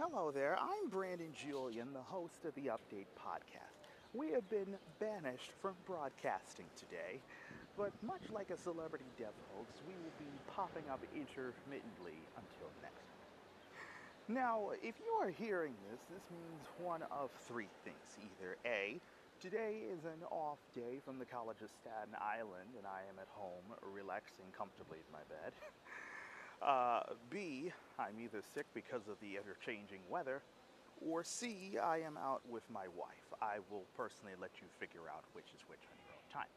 Hello there, I'm Brandon Julien, the host of the Update Podcast. We have been banished from broadcasting today, but much like a celebrity dev hoax, we will be popping up intermittently until next. Now, if you are hearing this, this means one of three things. Either A, today is an off day from the College of Staten Island and I am at home relaxing comfortably in my bed. Uh, B, I'm either sick because of the ever changing weather, or C, I am out with my wife. I will personally let you figure out which is which on your own time.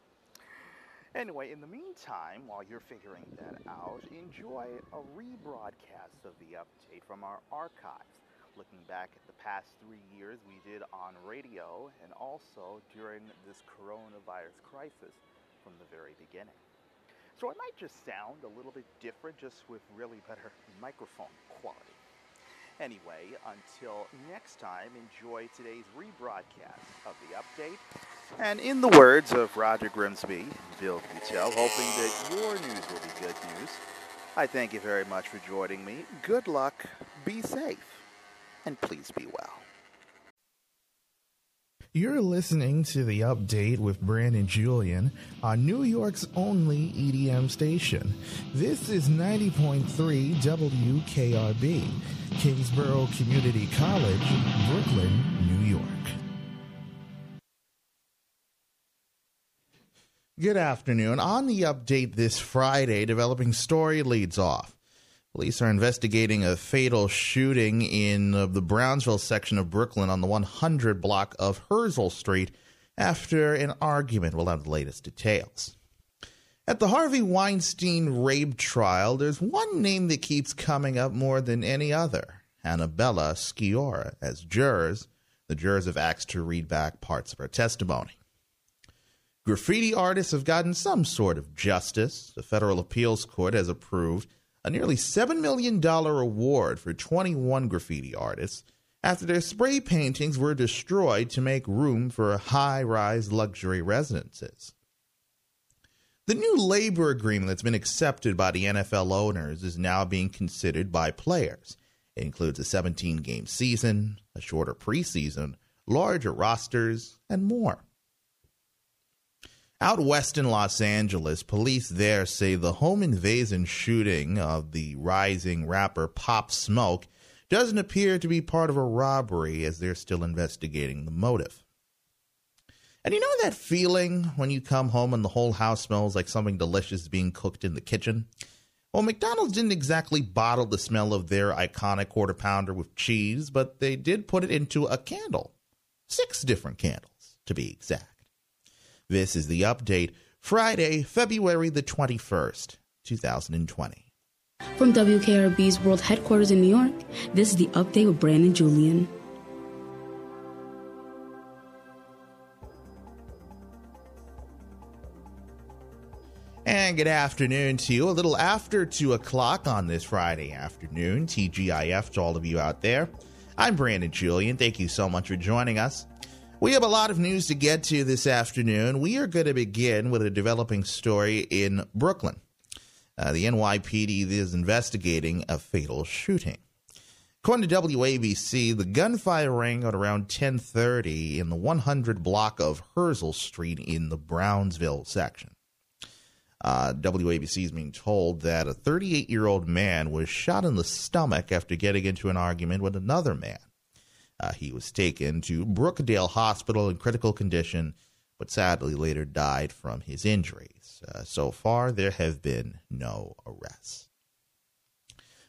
Anyway, in the meantime, while you're figuring that out, enjoy a rebroadcast of the update from our archives, looking back at the past three years we did on radio and also during this coronavirus crisis from the very beginning. So it might just sound a little bit different, just with really better microphone quality. Anyway, until next time, enjoy today's rebroadcast of the update. And in the words of Roger Grimsby, Bill Beutel, hoping that your news will be good news, I thank you very much for joining me. Good luck, be safe, and please be well. You're listening to the update with Brandon Julien on New York's only EDM station. This is 90.3 WKRB, Kingsborough Community College, Brooklyn, New York. Good afternoon. On the update this Friday, developing story leads off. Police are investigating a fatal shooting in uh, the Brownsville section of Brooklyn on the 100 block of Herzl Street after an argument. We'll have the latest details. At the Harvey Weinstein rape trial, there's one name that keeps coming up more than any other Annabella Sciorra. As jurors, the jurors have asked to read back parts of her testimony. Graffiti artists have gotten some sort of justice. The federal appeals court has approved a nearly $7 million award for 21 graffiti artists after their spray paintings were destroyed to make room for high rise luxury residences. The new labor agreement that's been accepted by the NFL owners is now being considered by players. It includes a 17 game season, a shorter preseason, larger rosters, and more. Out west in Los Angeles, police there say the home invasion shooting of the rising rapper Pop Smoke doesn't appear to be part of a robbery as they're still investigating the motive. And you know that feeling when you come home and the whole house smells like something delicious being cooked in the kitchen? Well, McDonald's didn't exactly bottle the smell of their iconic quarter pounder with cheese, but they did put it into a candle. Six different candles, to be exact. This is the update, Friday, February the 21st, 2020. From WKRB's world headquarters in New York, this is the update with Brandon Julien. And good afternoon to you. A little after 2 o'clock on this Friday afternoon. TGIF to all of you out there. I'm Brandon Julien. Thank you so much for joining us. We have a lot of news to get to this afternoon. We are going to begin with a developing story in Brooklyn. Uh, the NYPD is investigating a fatal shooting. According to WABC, the gunfire rang at around 10:30 in the 100 block of Herzl Street in the Brownsville section. Uh, WABC is being told that a 38-year-old man was shot in the stomach after getting into an argument with another man. Uh, he was taken to Brookdale Hospital in critical condition, but sadly later died from his injuries. Uh, so far, there have been no arrests.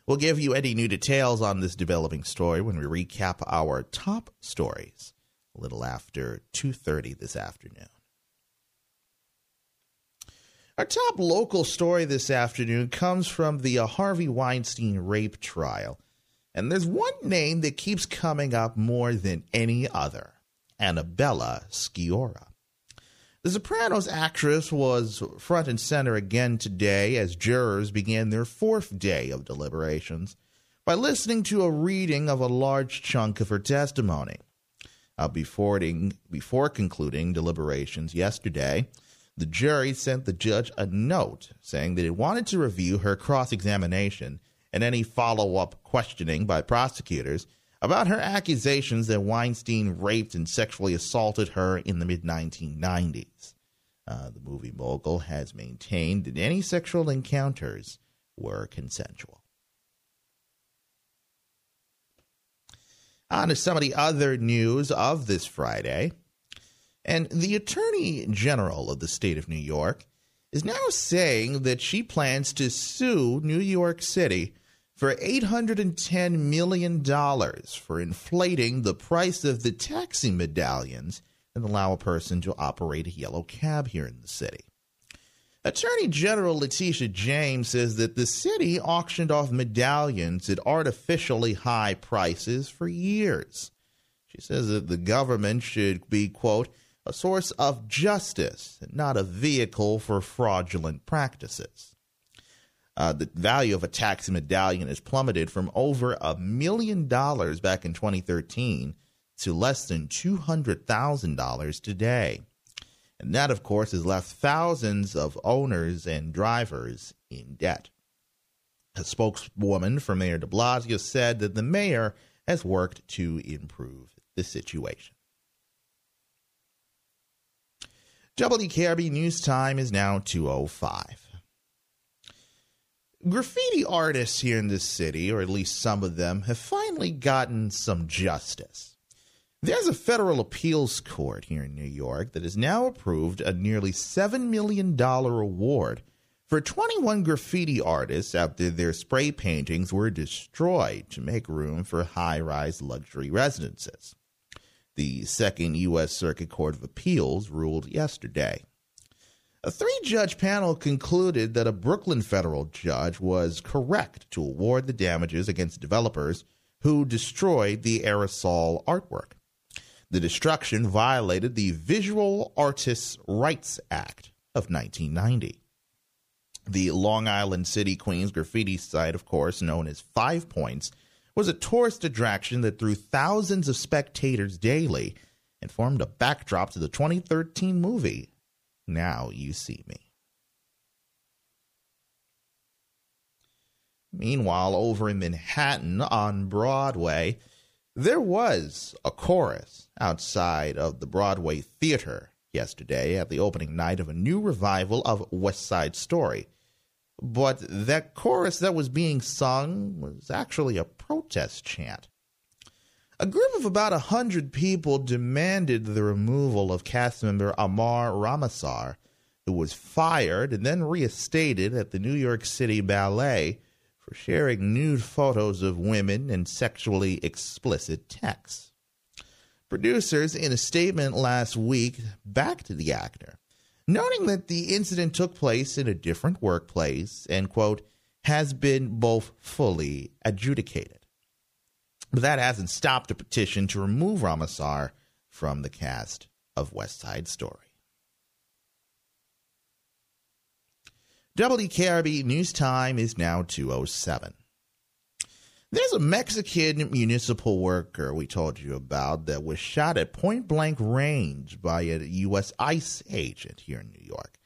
We'll give you any new details on this developing story when we recap our top stories a little after 2:30 this afternoon. Our top local story this afternoon comes from the Harvey Weinstein rape trial. And there's one name that keeps coming up more than any other Annabella Sciorra. The Sopranos actress was front and center again today as jurors began their fourth day of deliberations by listening to a reading of a large chunk of her testimony. Uh, before, before concluding deliberations yesterday, the jury sent the judge a note saying that it wanted to review her cross examination and any follow up questioning by prosecutors about her accusations that Weinstein raped and sexually assaulted her in the mid 1990s. Uh, the movie mogul has maintained that any sexual encounters were consensual. On to some of the other news of this Friday. And the Attorney General of the state of New York is now saying that she plans to sue New York City for $810 million for inflating the price of the taxi medallions and allow a person to operate a yellow cab here in the city. Attorney General Letitia James says that the city auctioned off medallions at artificially high prices for years. She says that the government should be, quote, a source of justice, and not a vehicle for fraudulent practices. Uh, the value of a taxi medallion has plummeted from over a million dollars back in 2013 to less than $200,000 today. And that, of course, has left thousands of owners and drivers in debt. A spokeswoman for Mayor de Blasio said that the mayor has worked to improve the situation. WKRB News Time is now 205. Graffiti artists here in this city, or at least some of them, have finally gotten some justice. There's a federal appeals court here in New York that has now approved a nearly $7 million award for 21 graffiti artists after their spray paintings were destroyed to make room for high rise luxury residences. The Second U.S. Circuit Court of Appeals ruled yesterday. A three judge panel concluded that a Brooklyn federal judge was correct to award the damages against developers who destroyed the aerosol artwork. The destruction violated the Visual Artists' Rights Act of 1990. The Long Island City Queens graffiti site, of course, known as Five Points, was a tourist attraction that drew thousands of spectators daily and formed a backdrop to the 2013 movie Now You See Me. Meanwhile, over in Manhattan on Broadway, there was a chorus outside of the Broadway Theater yesterday at the opening night of a new revival of West Side Story. But that chorus that was being sung was actually a protest chant. A group of about a hundred people demanded the removal of cast member Amar Ramasar, who was fired and then reinstated at the New York City Ballet for sharing nude photos of women and sexually explicit texts. Producers, in a statement last week, backed the actor noting that the incident took place in a different workplace and, quote, has been both fully adjudicated. But that hasn't stopped a petition to remove Ramasar from the cast of West Side Story. WKRB News Time is now 207. There's a Mexican municipal worker we told you about that was shot at point blank range by a U.S. ICE agent here in New York.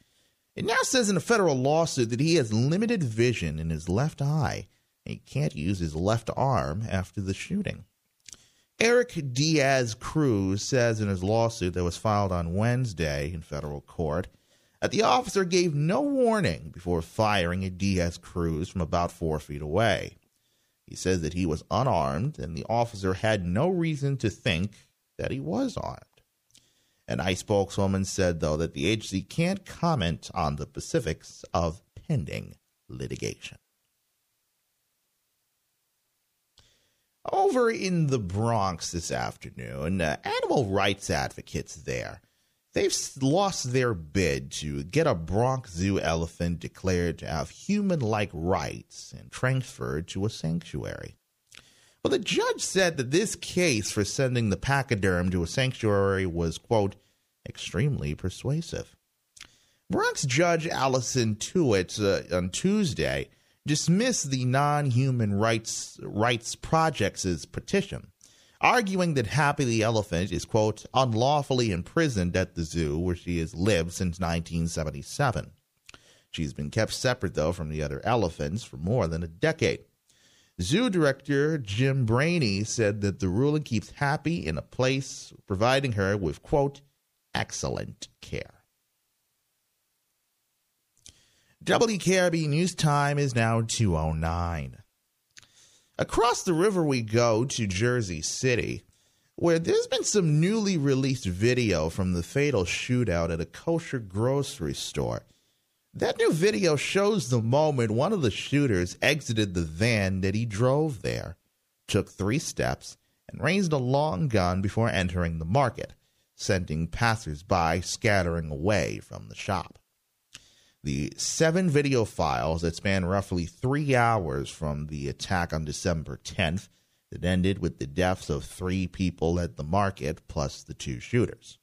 It now says in a federal lawsuit that he has limited vision in his left eye he can't use his left arm after the shooting. Eric Diaz Cruz says in his lawsuit that was filed on Wednesday in federal court that the officer gave no warning before firing at Diaz Cruz from about four feet away. He says that he was unarmed and the officer had no reason to think that he was armed. An ICE spokeswoman said, though, that the agency can't comment on the specifics of pending litigation. Over in the Bronx this afternoon, uh, animal rights advocates there they've lost their bid to get a Bronx Zoo elephant declared to have human like rights and transferred to a sanctuary. Well, the judge said that this case for sending the pachyderm to a sanctuary was, quote, extremely persuasive. Bronx Judge Allison Tuitt uh, on Tuesday dismissed the non human rights, rights project's petition arguing that Happy the elephant is, quote, unlawfully imprisoned at the zoo where she has lived since 1977. She's been kept separate, though, from the other elephants for more than a decade. Zoo director Jim Breheny said that the ruling keeps Happy in a place, providing her with, quote, excellent care. WKRB News Time is now 209. Across the river we go to Jersey City, where there's been some newly released video from the fatal shootout at a kosher grocery store that new video shows the moment one of the shooters exited the van that he drove there, took three steps, and raised a long gun before entering the market, sending passersby scattering away from the shop. The seven video files that span roughly three hours from the attack on December 10th that ended with the deaths of three people at the market plus the two shooters.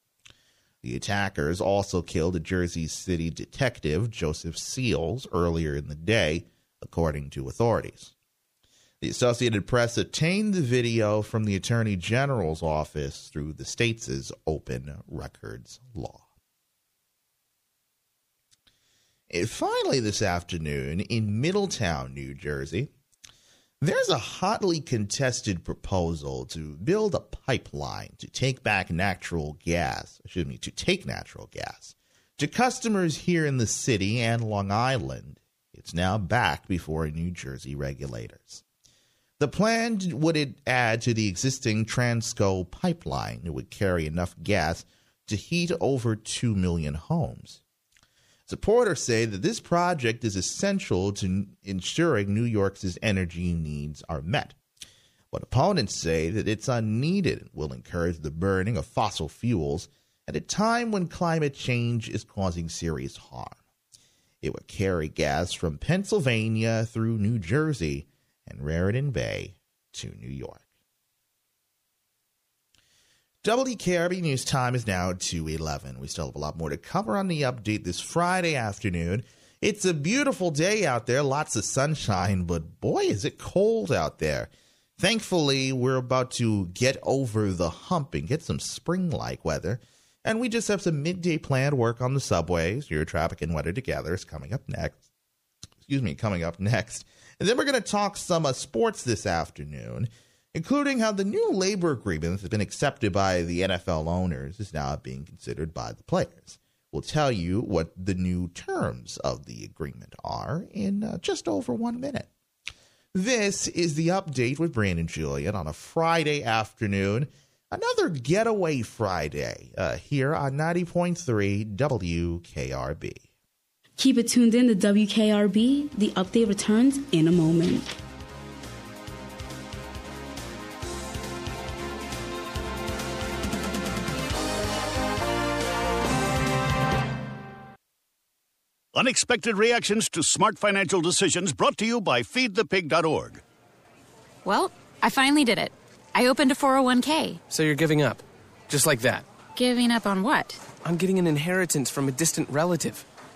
The attackers also killed a Jersey City detective, Joseph Seals, earlier in the day, according to authorities. The Associated Press obtained the video from the Attorney General's office through the state's open records law. And finally, this afternoon in Middletown, New Jersey, there's a hotly contested proposal to build a pipeline to take back natural gas, excuse me, to take natural gas to customers here in the city and Long Island. It's now back before New Jersey regulators. The plan would add to the existing Transco pipeline. It would carry enough gas to heat over 2 million homes. Supporters say that this project is essential to ensuring New York's energy needs are met. But opponents say that it's unneeded and will encourage the burning of fossil fuels at a time when climate change is causing serious harm. It would carry gas from Pennsylvania through New Jersey and Raritan Bay to New York. WKRB News Time is now 211. We still have a lot more to cover on the update this Friday afternoon. It's a beautiful day out there, lots of sunshine, but boy, is it cold out there. Thankfully, we're about to get over the hump and get some spring like weather. And we just have some midday planned work on the subways. Your traffic and weather together is coming up next. Excuse me, coming up next. And then we're going to talk some uh, sports this afternoon including how the new labor agreement that has been accepted by the NFL owners is now being considered by the players. We'll tell you what the new terms of the agreement are in uh, just over one minute. This is the update with Brandon Julien on a Friday afternoon, another getaway Friday uh, here on 90.3 WKRB. Keep it tuned in to WKRB. The update returns in a moment. Unexpected reactions to smart financial decisions brought to you by feedthepig.org. Well, I finally did it. I opened a 401k. So you're giving up? Just like that? Giving up on what? On getting an inheritance from a distant relative.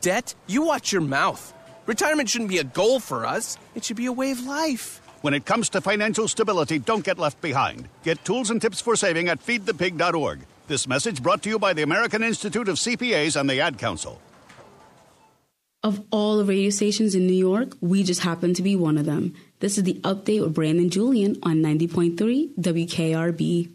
Debt? You watch your mouth. Retirement shouldn't be a goal for us, it should be a way of life. When it comes to financial stability, don't get left behind. Get tools and tips for saving at feedthepig.org. This message brought to you by the American Institute of CPAs and the Ad Council. Of all the radio stations in New York, we just happen to be one of them. This is the update with Brandon Julien on 90.3 WKRB.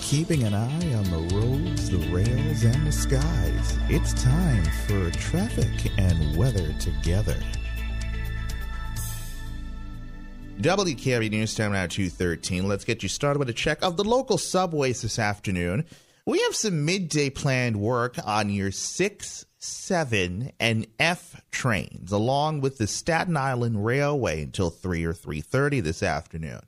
Keeping an eye on the roads, the rails, and the skies. It's time for traffic and weather together. WKRB News Time now 213. Let's get you started with a check of the local subways this afternoon. We have some midday planned work on your 6, 7, and F trains, along with the Staten Island Railway until 3 or 3.30 this afternoon.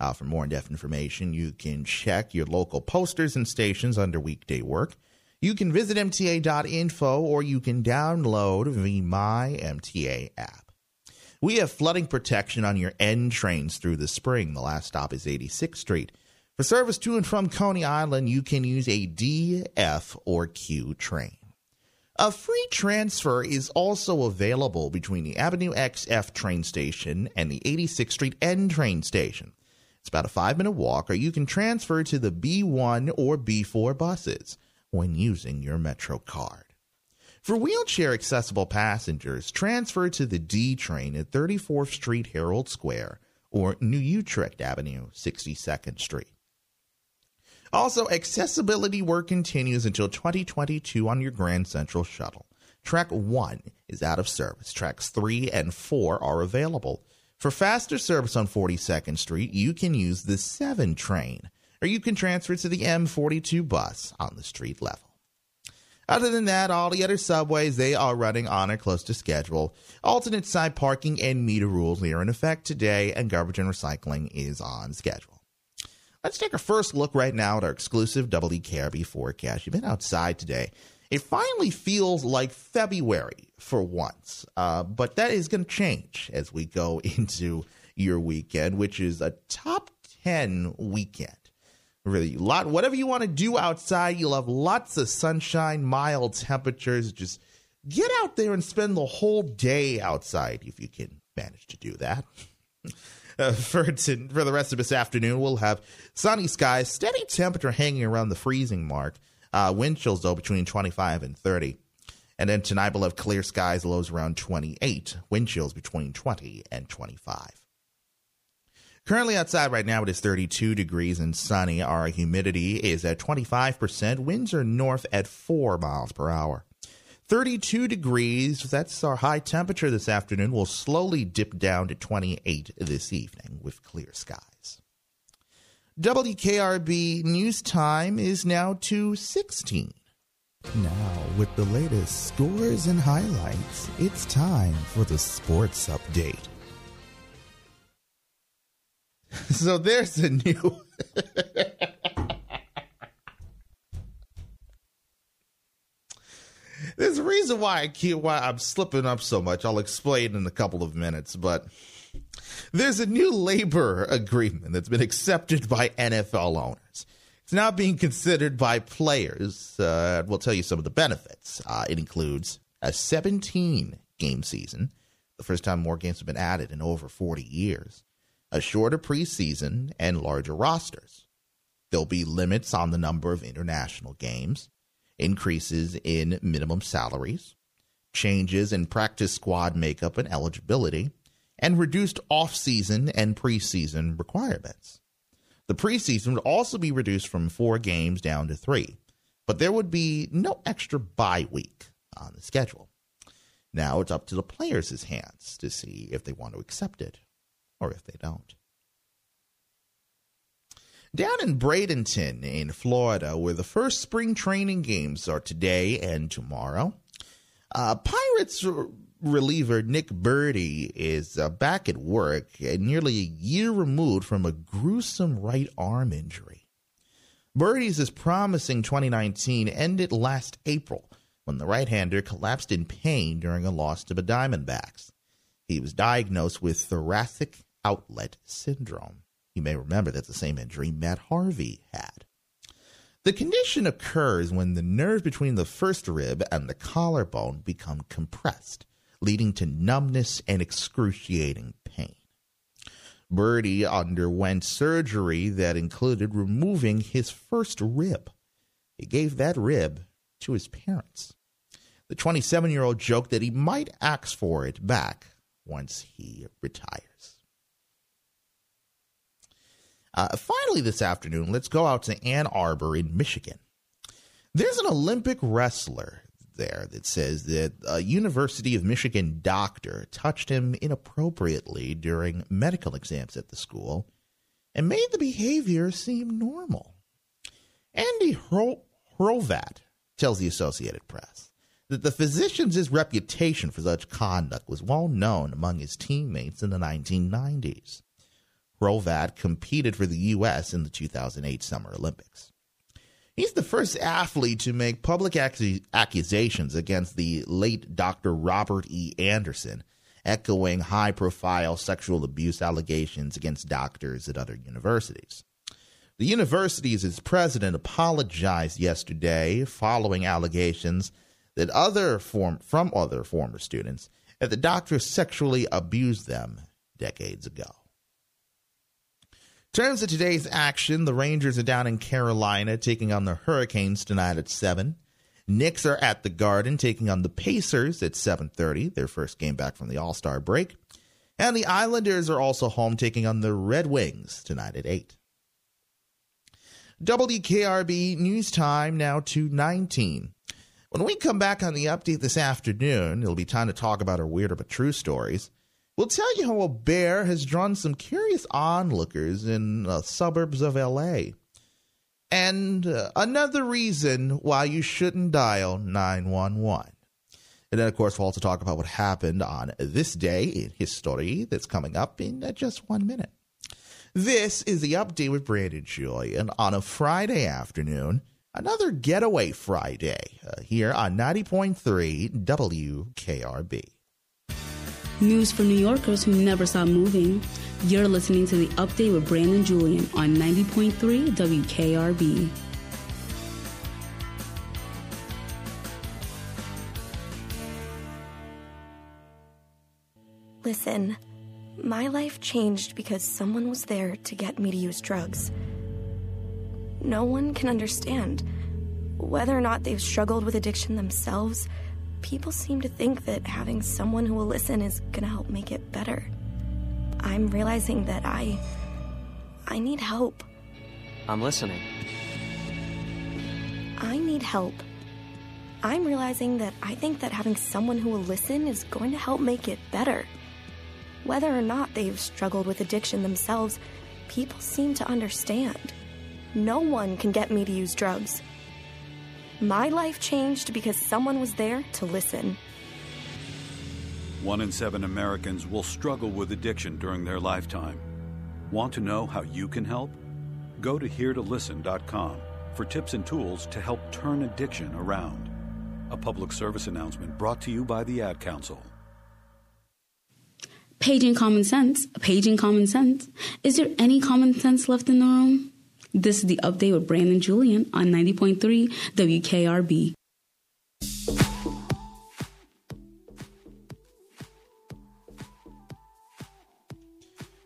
Uh, for more in-depth information, you can check your local posters and stations under weekday work. You can visit MTA.info or you can download the My MTA app. We have flooding protection on your N trains through the spring. The last stop is 86th Street. For service to and from Coney Island, you can use a D, F, or Q train. A free transfer is also available between the Avenue XF train station and the 86th Street N train station. It's about a five minute walk, or you can transfer to the B1 or B4 buses when using your Metro card. For wheelchair accessible passengers, transfer to the D train at 34th Street Herald Square or New Utrecht Avenue, 62nd Street. Also, accessibility work continues until 2022 on your Grand Central Shuttle. Track 1 is out of service. Tracks 3 and 4 are available. For faster service on 42nd Street, you can use the 7 train, or you can transfer to the M42 bus on the street level. Other than that, all the other subways, they are running on or close to schedule. Alternate side parking and meter rules are in effect today, and garbage and recycling is on schedule. Let's take a first look right now at our exclusive WKRB forecast. You've been outside today. It finally feels like February for once, uh, but that is going to change as we go into your weekend, which is a top 10 weekend. Really, lot whatever you want to do outside, you'll have lots of sunshine, mild temperatures. Just get out there and spend the whole day outside if you can manage to do that. Uh, for, to, for the rest of this afternoon, we'll have sunny skies, steady temperature hanging around the freezing mark. Uh, wind chills, though, between 25 and 30. And then tonight, we'll have clear skies, lows around 28, wind chills between 20 and 25. Currently outside right now, it is 32 degrees and sunny. Our humidity is at 25%. Winds are north at 4 miles per hour. 32 degrees. That's our high temperature this afternoon. We'll slowly dip down to 28 this evening with clear skies. WKRB news time is now 216. Now, with the latest scores and highlights, it's time for the sports update. so there's a new There's a reason why I keep, why I'm slipping up so much. I'll explain in a couple of minutes, but there's a new labor agreement that's been accepted by NFL owners. It's now being considered by players. Uh, we'll tell you some of the benefits. Uh, it includes a 17 game season, the first time more games have been added in over 40 years, a shorter preseason, and larger rosters. There'll be limits on the number of international games, increases in minimum salaries, changes in practice squad makeup and eligibility, and reduced off-season and preseason requirements. The preseason would also be reduced from four games down to three, but there would be no extra bye week on the schedule. Now it's up to the players' hands to see if they want to accept it or if they don't. Down in Bradenton, in Florida, where the first spring training games are today and tomorrow, uh, Pirates reliever Nick Burdi is uh, back at work, uh, nearly a year removed from a gruesome right arm injury. Burdi's promising 2019 ended last April when the right hander collapsed in pain during a loss to the Diamondbacks. He was diagnosed with thoracic outlet syndrome. You may remember that's the same injury Matt Harvey had. The condition occurs when the nerve between the first rib and the collarbone become compressed, leading to numbness and excruciating pain. Burdi underwent surgery that included removing his first rib. He gave that rib to his parents. The 27 year old joked that he might ask for it back once he retires. Uh, finally, this afternoon, let's go out to Ann Arbor in Michigan. There's an Olympic wrestler there that says that a University of Michigan doctor touched him inappropriately during medical exams at the school and made the behavior seem normal. Andy Hrovat tells the Associated Press that the physician's reputation for such conduct was well known among his teammates in the 1990s. Hrovat competed for the U.S. in the 2008 Summer Olympics. He's the first athlete to make public accusations against the late Dr. Robert E. Anderson echoing high profile sexual abuse allegations against doctors at other universities. The university's president apologized yesterday following allegations that other form, from other former students that the doctors sexually abused them decades ago. Terms of today's action, the Rangers are down in Carolina taking on the Hurricanes tonight at 7. Knicks are at the Garden taking on the Pacers at 7:30, their first game back from the All-Star break. And the Islanders are also home taking on the Red Wings tonight at 8. WKRB News Time now to 19. When we come back on the update this afternoon, it'll be time to talk about our weird but true stories. We'll tell you how a bear has drawn some curious onlookers in the suburbs of LA. And uh, another reason why you shouldn't dial 911. And then, of course, we'll also talk about what happened on this day in history that's coming up in uh, just one minute. This is the update with Brandon Julien on a Friday afternoon, another getaway Friday uh, here on 90.3 WKRB. News for New Yorkers who never stop moving. You're listening to the update with Brandon Julien on 90.3 WKRB. Listen. My life changed because someone was there to get me to use drugs. No one can understand. Whether or not they've struggled with addiction themselves, people seem to think that having someone who will listen is gonna help make it better. I'm realizing that I. I need help. I'm listening. I need help. I'm realizing that I think that having someone who will listen is going to help make it better. Whether or not they've struggled with addiction themselves, people seem to understand. No one can get me to use drugs. My life changed because someone was there to listen. One in seven Americans will struggle with addiction during their lifetime. Want to know how you can help? Go to heretolisten.com for tips and tools to help turn addiction around. A public service announcement brought to you by the Ad Council. Paging common sense, paging common sense. Is there any common sense left in the room? This is the update with Brandon Julien on 90.3 WKRB.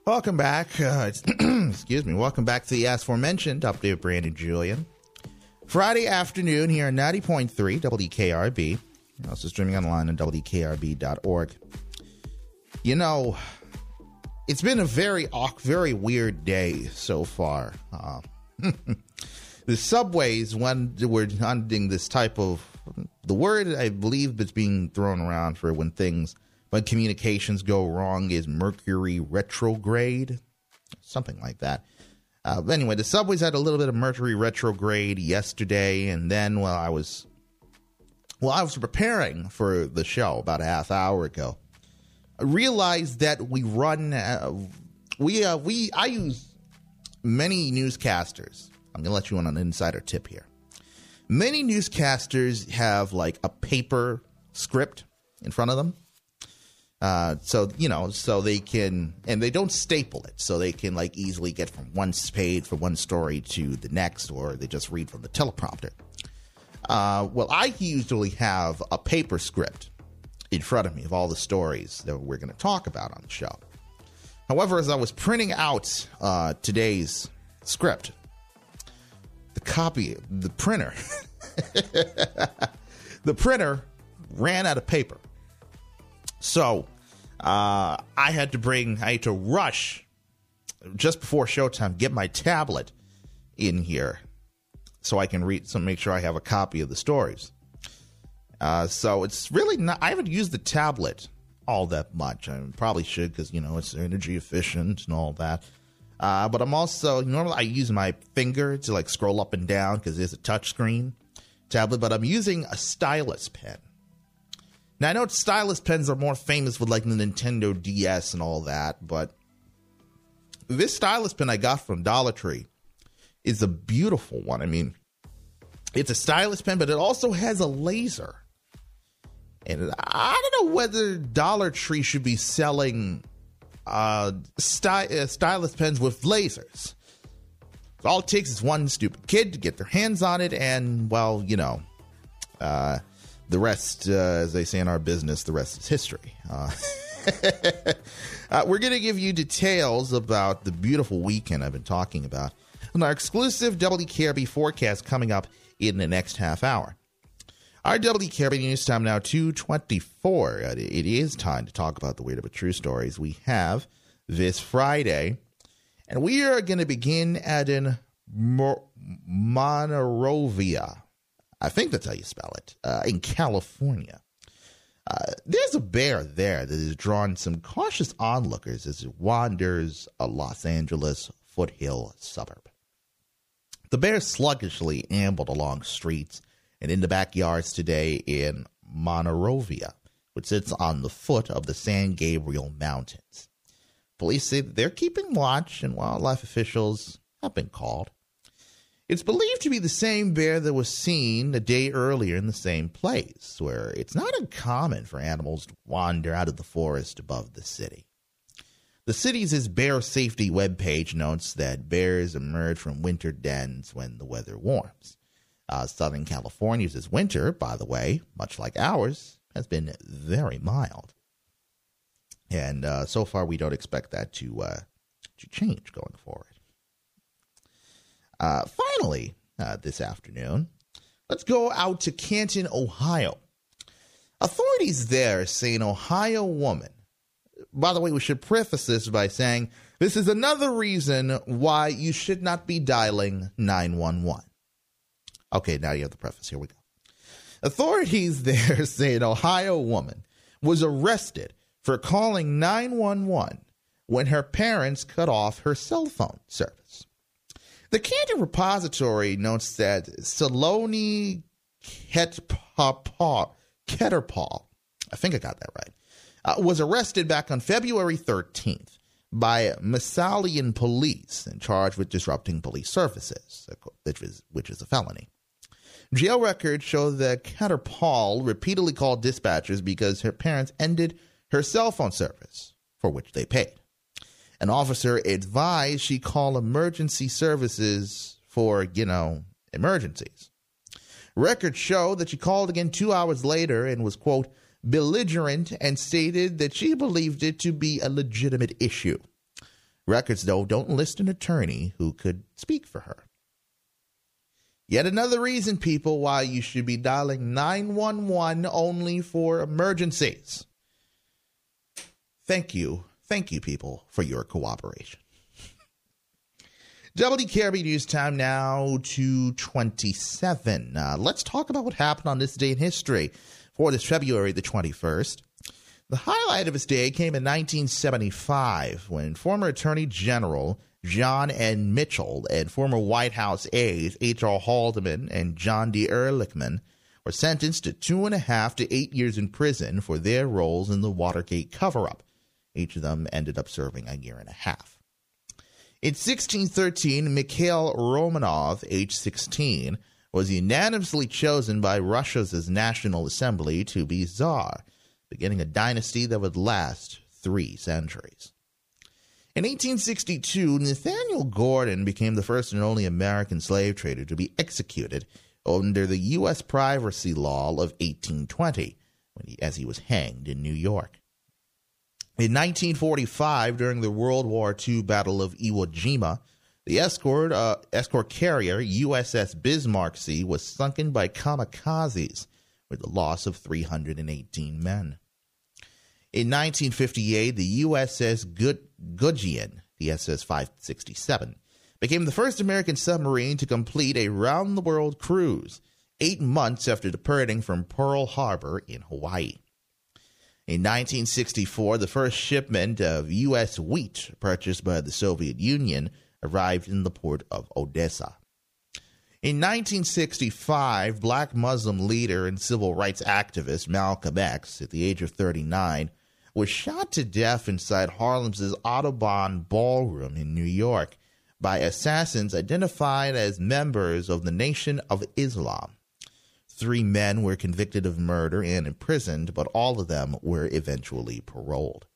Welcome back. Uh, excuse me. Welcome back to the aforementioned update with Brandon Julien. Friday afternoon here on 90.3 WKRB. Also streaming online on WKRB.org. You know, it's been a very very weird day so far. Uh, the subways, when we're hunting this type of the word I believe that's being thrown around for when things when communications go wrong is Mercury retrograde, something like that. Uh, anyway, the subways had a little bit of Mercury retrograde yesterday, and then while I was well, I was preparing for the show about a half hour ago. I realized that we run uh, we uh, we I use many newscasters. I'm gonna let you in on an insider tip here. Many newscasters have like a paper script in front of them uh, so you know, so they can, and they don't staple it, so they can like easily get from one page from one story to the next, or they just read from the teleprompter. Uh, well, I usually have a paper script in front of me of all the stories that we're going to talk about on the show. However, as I was printing out uh, today's script, the copy, the printer, the printer ran out of paper. So uh, I had to bring, I had to rush just before showtime, get my tablet in here so I can read, so make sure I have a copy of the stories. Uh, so it's really not, I haven't used the tablet all that much. I probably should because, you know, it's energy efficient and all that. Uh, but I'm also, normally I use my finger to like scroll up and down because it's a touchscreen tablet, but I'm using a stylus pen. Now I know stylus pens are more famous with like the Nintendo DS and all that, but this stylus pen I got from Dollar Tree is a beautiful one. I mean, it's a stylus pen, but it also has a laser. And I don't know whether Dollar Tree should be selling uh, sty- uh, stylus pens with lasers. All it takes is one stupid kid to get their hands on it, and, well, you know, uh, the rest, uh, as they say in our business, the rest is history. Uh, uh, we're going to give you details about the beautiful weekend I've been talking about on our exclusive WKRB forecast coming up in the next half hour. Our WKRB news time now 224. Uh, it is time to talk about the weird but true stories we have this Friday. And we are going to begin at in Mo- Monrovia. I think that's how you spell it, uh, in California. Uh, there's a bear there that has drawn some cautious onlookers as it wanders a Los Angeles foothill suburb. The bear sluggishly ambled along streets and in the backyards today in Monrovia, which sits on the foot of the San Gabriel Mountains. Police say they're keeping watch, and wildlife officials have been called. It's believed to be the same bear that was seen a day earlier in the same place, where it's not uncommon for animals to wander out of the forest above the city. The city's bear safety webpage notes that bears emerge from winter dens when the weather warms. Uh, Southern California's this winter, by the way, much like ours, has been very mild, and uh, so far we don't expect that to uh, to change going forward. Uh, finally, uh, this afternoon, let's go out to Canton, Ohio. Authorities there say an Ohio woman. By the way, we should preface this by saying this is another reason why you should not be dialing 911. Okay, now you have the preface. Here we go. Authorities there say an Ohio woman was arrested for calling 911 when her parents cut off her cell phone service. The Canton Repository notes that Saloni Ketterpaul, I think I got that right, uh, was arrested back on February 13th by Massillon police and charged with disrupting police services, which is, which is a felony. Jail records show that Ketterpaul repeatedly called dispatchers because her parents ended her cell phone service, for which they paid. An officer advised she call emergency services for, you know, emergencies. Records show that she called again two hours later and was, quote, belligerent and stated that she believed it to be a legitimate issue. Records, though, don't list an attorney who could speak for her. Yet another reason, people, why you should be dialing 911 only for emergencies. Thank you Thank you, people, for your cooperation. WKRB News Time now to 27. Uh, let's talk about what happened on this day in history for this February the 21st. The highlight of this day came in 1975 when former Attorney General John N. Mitchell and former White House aides H.R. Haldeman and John D. Ehrlichman were sentenced to two and a half to eight years in prison for their roles in the Watergate cover up. Each of them ended up serving a year and a half. In 1613, Mikhail Romanov, age 16, was unanimously chosen by Russia's National Assembly to be Tsar, beginning a dynasty that would last three centuries. In 1862, Nathaniel Gordon became the first and only American slave trader to be executed under the U.S. privacy law of 1820, he, as he was hanged in New York. In 1945, during the World War II Battle of Iwo Jima, the escort, uh, escort carrier USS Bismarck Sea was sunken by kamikazes with the loss of 318 men. In 1958, the USS Good- Gudgeon, the SS 567, became the first American submarine to complete a round the world cruise, eight months after departing from Pearl Harbor in Hawaii. In 1964, the first shipment of U.S. wheat purchased by the Soviet Union arrived in the port of Odessa. In 1965, black Muslim leader and civil rights activist Malcolm X, at the age of 39, was shot to death inside Harlem's Audubon Ballroom in New York by assassins identified as members of the Nation of Islam. Three men were convicted of murder and imprisoned, but all of them were eventually paroled.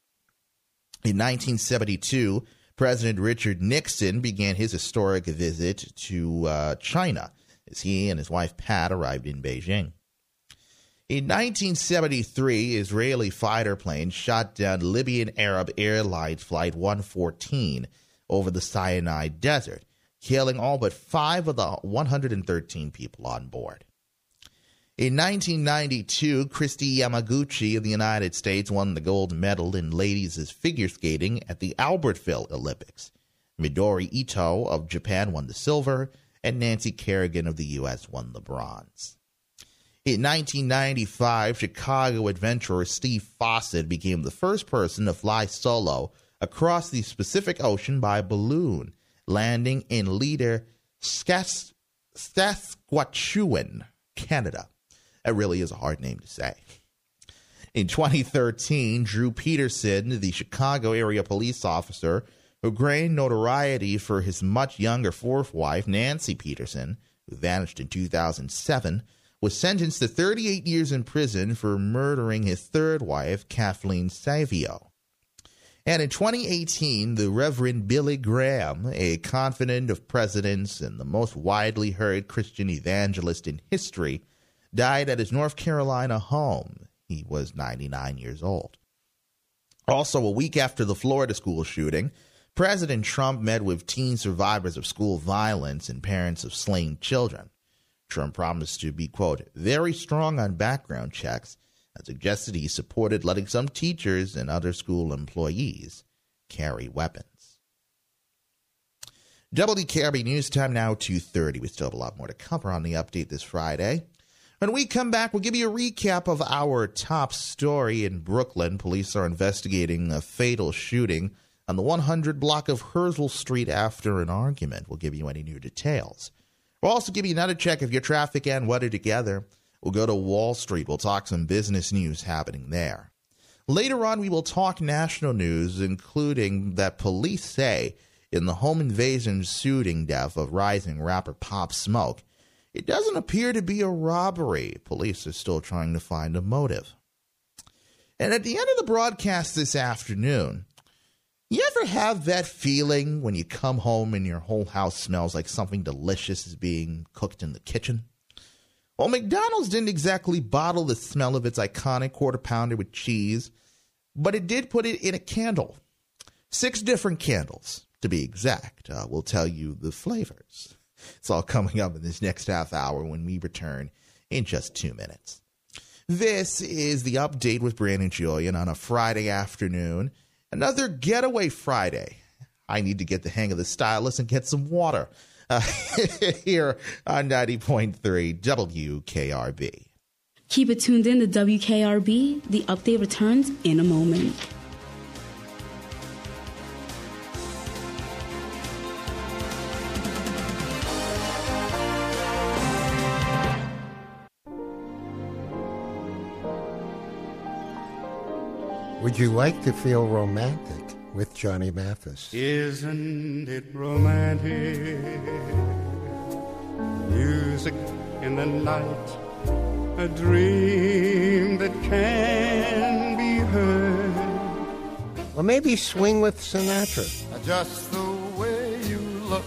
In 1972, President Richard Nixon began his historic visit to uh, China as he and his wife Pat arrived in Beijing. In 1973, Israeli fighter planes shot down Libyan Arab Airlines Flight 114 over the Sinai Desert, killing all but five of the 113 people on board. In 1992, Kristi Yamaguchi of the United States won the gold medal in ladies' figure skating at the Albertville Olympics. Midori Ito of Japan won the silver, and Nancy Kerrigan of the U.S. won the bronze. In 1995, Chicago adventurer Steve Fossett became the first person to fly solo across the Pacific Ocean by balloon, landing in Leader, Saskatchewan, Canada. That really is a hard name to say. In 2013, Drew Peterson, the Chicago area police officer who gained notoriety for his much younger fourth wife, Nancy Peterson, who vanished in 2007, was sentenced to 38 years in prison for murdering his third wife, Kathleen Savio. And in 2018, the Reverend Billy Graham, a confidant of presidents and the most widely heard Christian evangelist in history, died at his North Carolina home. He was 99 years old. Also, a week after the Florida school shooting, President Trump met with teen survivors of school violence and parents of slain children. Trump promised to be, quote, very strong on background checks and suggested he supported letting some teachers and other school employees carry weapons. WKRB News Time now 2.30. We still have a lot more to cover on the update this Friday. When we come back, we'll give you a recap of our top story in Brooklyn. Police are investigating a fatal shooting on the 100 block of Herzl Street after an argument. We'll give you any new details. We'll also give you another check of your traffic and weather together. We'll go to Wall Street. We'll talk some business news happening there. Later on, we will talk national news, including that police say in the home invasion shooting death of rising rapper Pop Smoke, it doesn't appear to be a robbery. Police are still trying to find a motive. And at the end of the broadcast this afternoon, you ever have that feeling when you come home and your whole house smells like something delicious is being cooked in the kitchen? Well, McDonald's didn't exactly bottle the smell of its iconic quarter pounder with cheese, but it did put it in a candle. Six different candles, to be exact. Uh, we'll tell you the flavors. It's all coming up in this next half hour when we return in just two minutes. This is the update with Brandon Julien on a Friday afternoon. Another getaway Friday. I need to get the hang of the stylus and get some water uh, here on 90.3 WKRB. Keep it tuned in to WKRB. The update returns in a moment. Would you like to feel romantic with Johnny Mathis? Isn't it romantic? Music in the night, a dream that can be heard. Or maybe swing with Sinatra. Just the way you look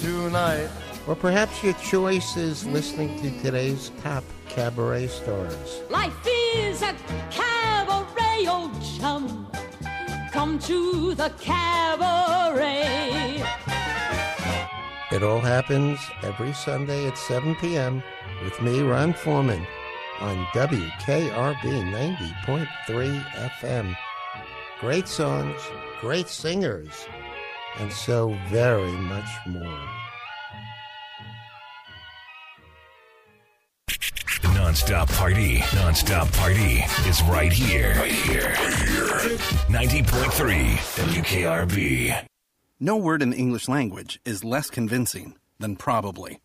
tonight. Or perhaps your choice is listening to today's top cabaret stars. Life is a cabaret, old chum. Come to the cabaret. It all happens every Sunday at 7 p.m. with me, Ron Foreman, on WKRB 90.3 FM. Great songs, great singers, and so very much more. Non-stop party, non-stop party is right here. Right here. 90.3 WKRB. No word in the English language is less convincing than probably.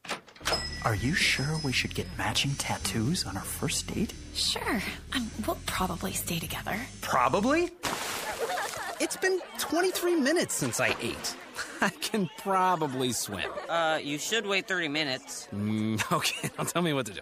Are you sure we should get matching tattoos on our first date? Sure. Um, we'll probably stay together. Probably? It's been 23 minutes since I ate. I can probably swim. Uh, you should wait 30 minutes. Mm, okay, now tell me what to do.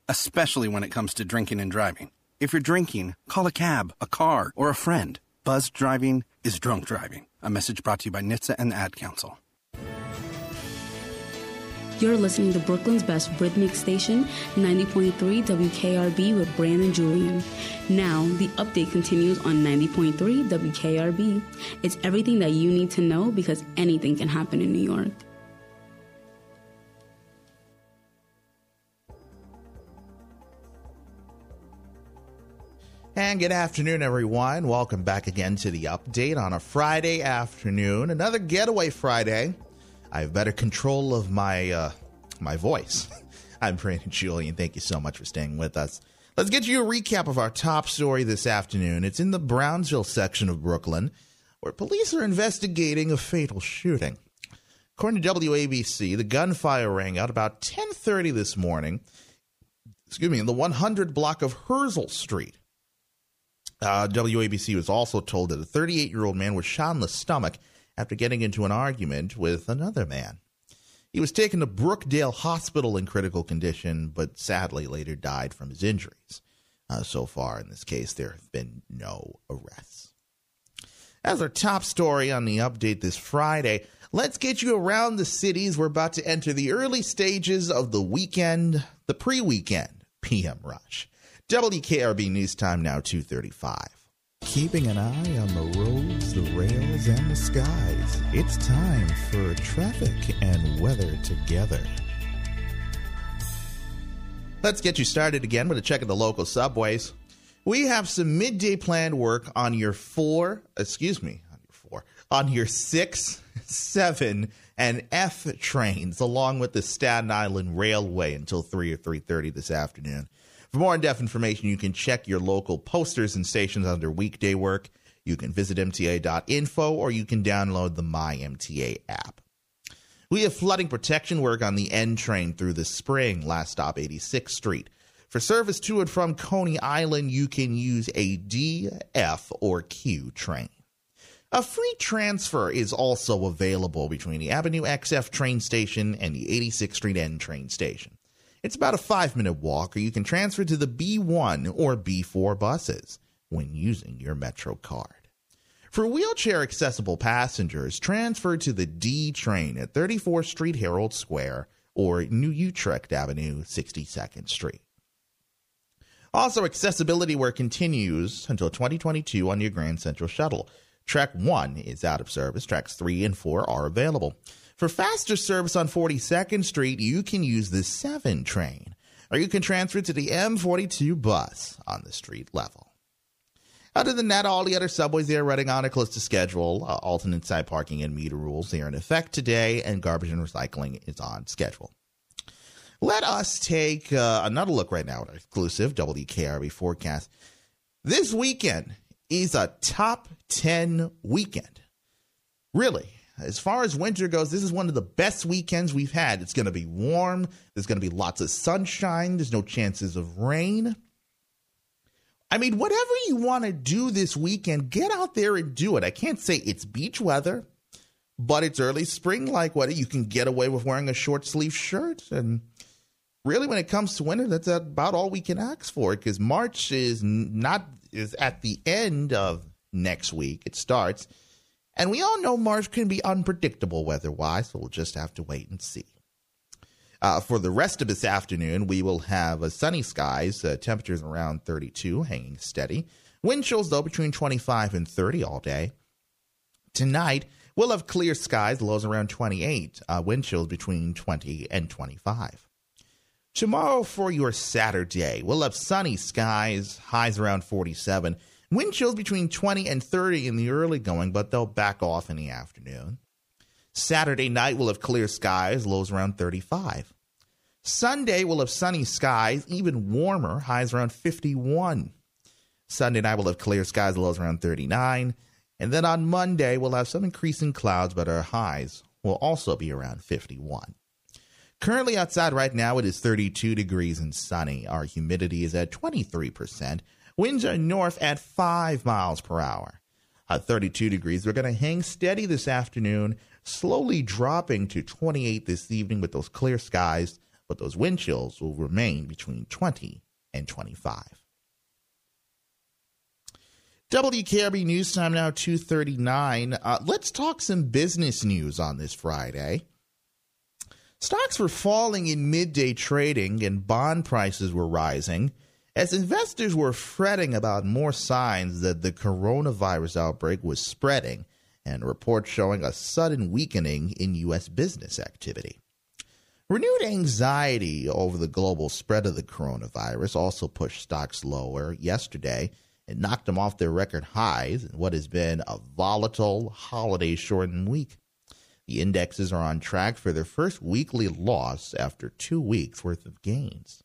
especially when it comes to drinking and driving. If you're drinking, call a cab, a car, or a friend. Buzz driving is drunk driving. A message brought to you by NHTSA and the Ad Council. You're listening to Brooklyn's best rhythmic station, 90.3 WKRB with Brandon Julien. Now, the update continues on 90.3 WKRB. It's everything that you need to know because anything can happen in New York. And good afternoon, everyone. Welcome back again to the update on a Friday afternoon. Another getaway Friday. I have better control of my uh, my voice. I'm Brandon Julien. Thank you so much for staying with us. Let's get you a recap of our top story this afternoon. It's in the Brownsville section of Brooklyn, where police are investigating a fatal shooting. According to WABC, the gunfire rang out about 10:30 this morning. Excuse me, in the 100 block of Herzl Street. Uh, WABC was also told that a 38 year old man was shot in the stomach after getting into an argument with another man. He was taken to Brookdale Hospital in critical condition, but sadly later died from his injuries. Uh, so far in this case, there have been no arrests. As our top story on the update this Friday, let's get you around the cities. We're about to enter the early stages of the weekend, the pre weekend PM rush. WKRB News Time now 235. Keeping an eye on the roads, the rails, and the skies. It's time for traffic and weather together. Let's get you started again with a check of the local subways. We have some midday planned work on your four, excuse me, on your four, on your six, seven, and F trains, along with the Staten Island Railway until three or three thirty this afternoon. For more in-depth information, you can check your local posters and stations under weekday work. You can visit MTA.info or you can download the MyMTA app. We have flooding protection work on the N train through the spring, last stop 86th Street. For service to and from Coney Island, you can use a D, F, or Q train. A free transfer is also available between the Avenue XF train station and the 86th Street N train station. It's about a five minute walk, or you can transfer to the B1 or B4 buses when using your Metro card. For wheelchair accessible passengers, transfer to the D train at 34th Street Herald Square or New Utrecht Avenue, 62nd Street. Also, accessibility work continues until 2022 on your Grand Central Shuttle. Track 1 is out of service, tracks 3 and 4 are available. For faster service on 42nd Street, you can use the 7 train, or you can transfer to the M42 bus on the street level. Other than that, all the other subways they are running on are close to schedule. Uh, alternate side parking and meter rules they are in effect today, and garbage and recycling is on schedule. Let us take uh, another look right now at our exclusive WKRB forecast. This weekend is a top 10 weekend. Really, as far as winter goes, this is one of the best weekends we've had. It's going to be warm. There's going to be lots of sunshine. There's no chances of rain. I mean, whatever you want to do this weekend, get out there and do it. I can't say it's beach weather, but it's early spring like weather. You can get away with wearing a short sleeve shirt. And really, when it comes to winter, that's about all we can ask for because March is not is at the end of next week. It starts. And we all know March can be unpredictable weather wise, so we'll just have to wait and see. Uh, for the rest of this afternoon, we will have sunny skies, uh, temperatures around 32, hanging steady. Wind chills, though, between 25 and 30 all day. Tonight, we'll have clear skies, lows around 28, uh, wind chills between 20 and 25. Tomorrow, for your Saturday, we'll have sunny skies, highs around 47, wind chills between 20 and 30 in the early going, but they'll back off in the afternoon. Saturday night will have clear skies, lows around 35. Sunday will have sunny skies, even warmer, highs around 51. Sunday night will have clear skies, lows around 39. And then on Monday, we'll have some increasing clouds, but our highs will also be around 51. Currently outside right now, it is 32 degrees and sunny. Our humidity is at 23%. Winds are north at 5 miles per hour. At 32 degrees, we're going to hang steady this afternoon, slowly dropping to 28 this evening with those clear skies, but those wind chills will remain between 20 and 25. WKRB News Time now 239. Uh, let's talk some business news on this Friday. Stocks were falling in midday trading and bond prices were rising as investors were fretting about more signs that the coronavirus outbreak was spreading and reports showing a sudden weakening in U.S. business activity. Renewed anxiety over the global spread of the coronavirus also pushed stocks lower yesterday and knocked them off their record highs in what has been a volatile, holiday shortened week. The indexes are on track for their first weekly loss after two weeks worth of gains.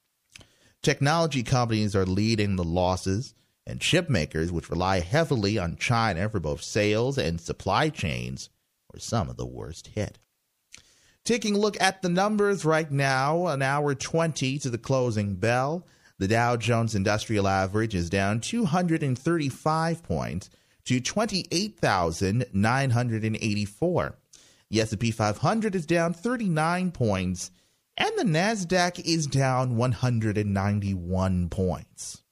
Technology companies are leading the losses, and chip makers, which rely heavily on China for both sales and supply chains, were some of the worst hit. Taking a look at the numbers right now, an hour 20 to the closing bell. The Dow Jones Industrial Average is down 235 points to 28,984. The S&P 500 is down 39 points and the Nasdaq is down 191 points.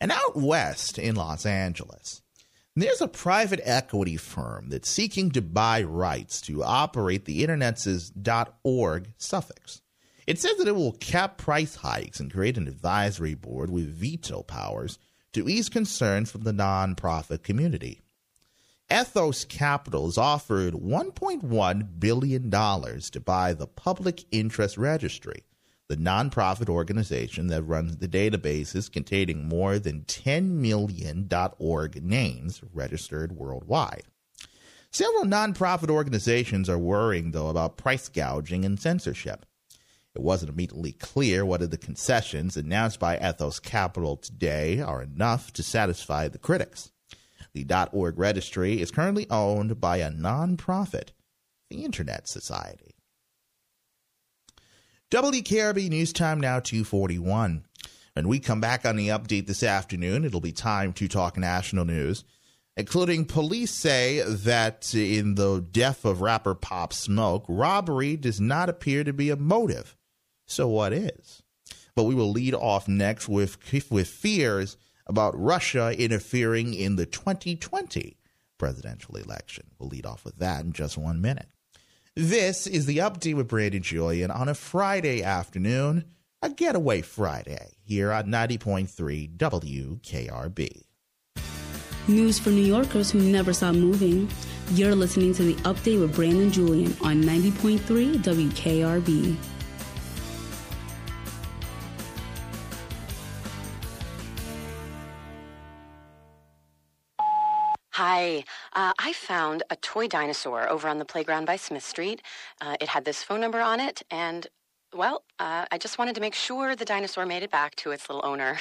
And out west in Los Angeles, there's a private equity firm that's seeking to buy rights to operate the internet's .org suffix. It says that it will cap price hikes and create an advisory board with veto powers to ease concerns from the nonprofit community. Ethos Capital has offered $1.1 billion to buy the Public Interest Registry, the nonprofit organization that runs the databases containing more than 10 million .org names registered worldwide. Several nonprofit organizations are worrying, though, about price gouging and censorship. It wasn't immediately clear whether the concessions announced by Ethos Capital today are enough to satisfy the critics. The .org registry is currently owned by a nonprofit, the Internet Society. WKRB News Time now 241. When we come back on the update this afternoon, it'll be time to talk national news, including police say that in the death of rapper Pop Smoke, robbery does not appear to be a motive. So what is? But we will lead off next with with fears about Russia interfering in the 2020 presidential election. We'll lead off with that in just one minute. This is the update with Brandon Julien on a Friday afternoon, a getaway Friday, here on 90.3 WKRB. News for New Yorkers who never stop moving. You're listening to the update with Brandon Julien on 90.3 WKRB. Hi. Uh, I found a toy dinosaur over on the playground by Smith Street. Uh, it had this phone number on it, and, well, uh, I just wanted to make sure the dinosaur made it back to its little owner.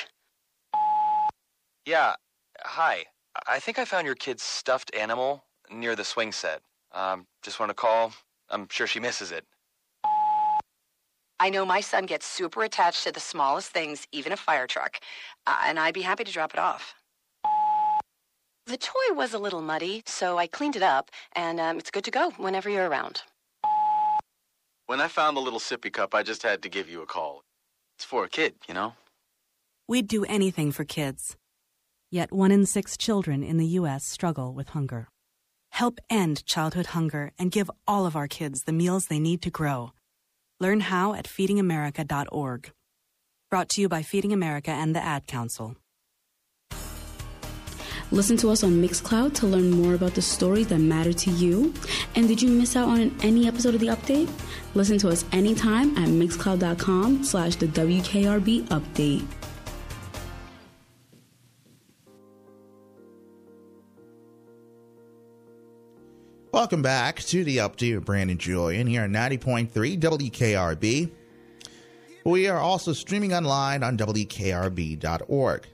Yeah. Hi. I think I found your kid's stuffed animal near the swing set. Um, just want to call. I'm sure she misses it. I know my son gets super attached to the smallest things, even a fire truck, uh, and I'd be happy to drop it off. The toy was a little muddy, so I cleaned it up, and um, it's good to go whenever you're around. When I found the little sippy cup, I just had to give you a call. It's for a kid, you know? We'd do anything for kids. Yet one in six children in the U.S. struggle with hunger. Help end childhood hunger and give all of our kids the meals they need to grow. Learn how at feedingamerica.org. Brought to you by Feeding America and the Ad Council. Listen to us on Mixcloud to learn more about the stories that matter to you. And did you miss out on any episode of the update? Listen to us anytime at mixcloud.com slash the WKRB update. Welcome back to the update Brandon Julien here on 90.3 WKRB. We are also streaming online on WKRB.org.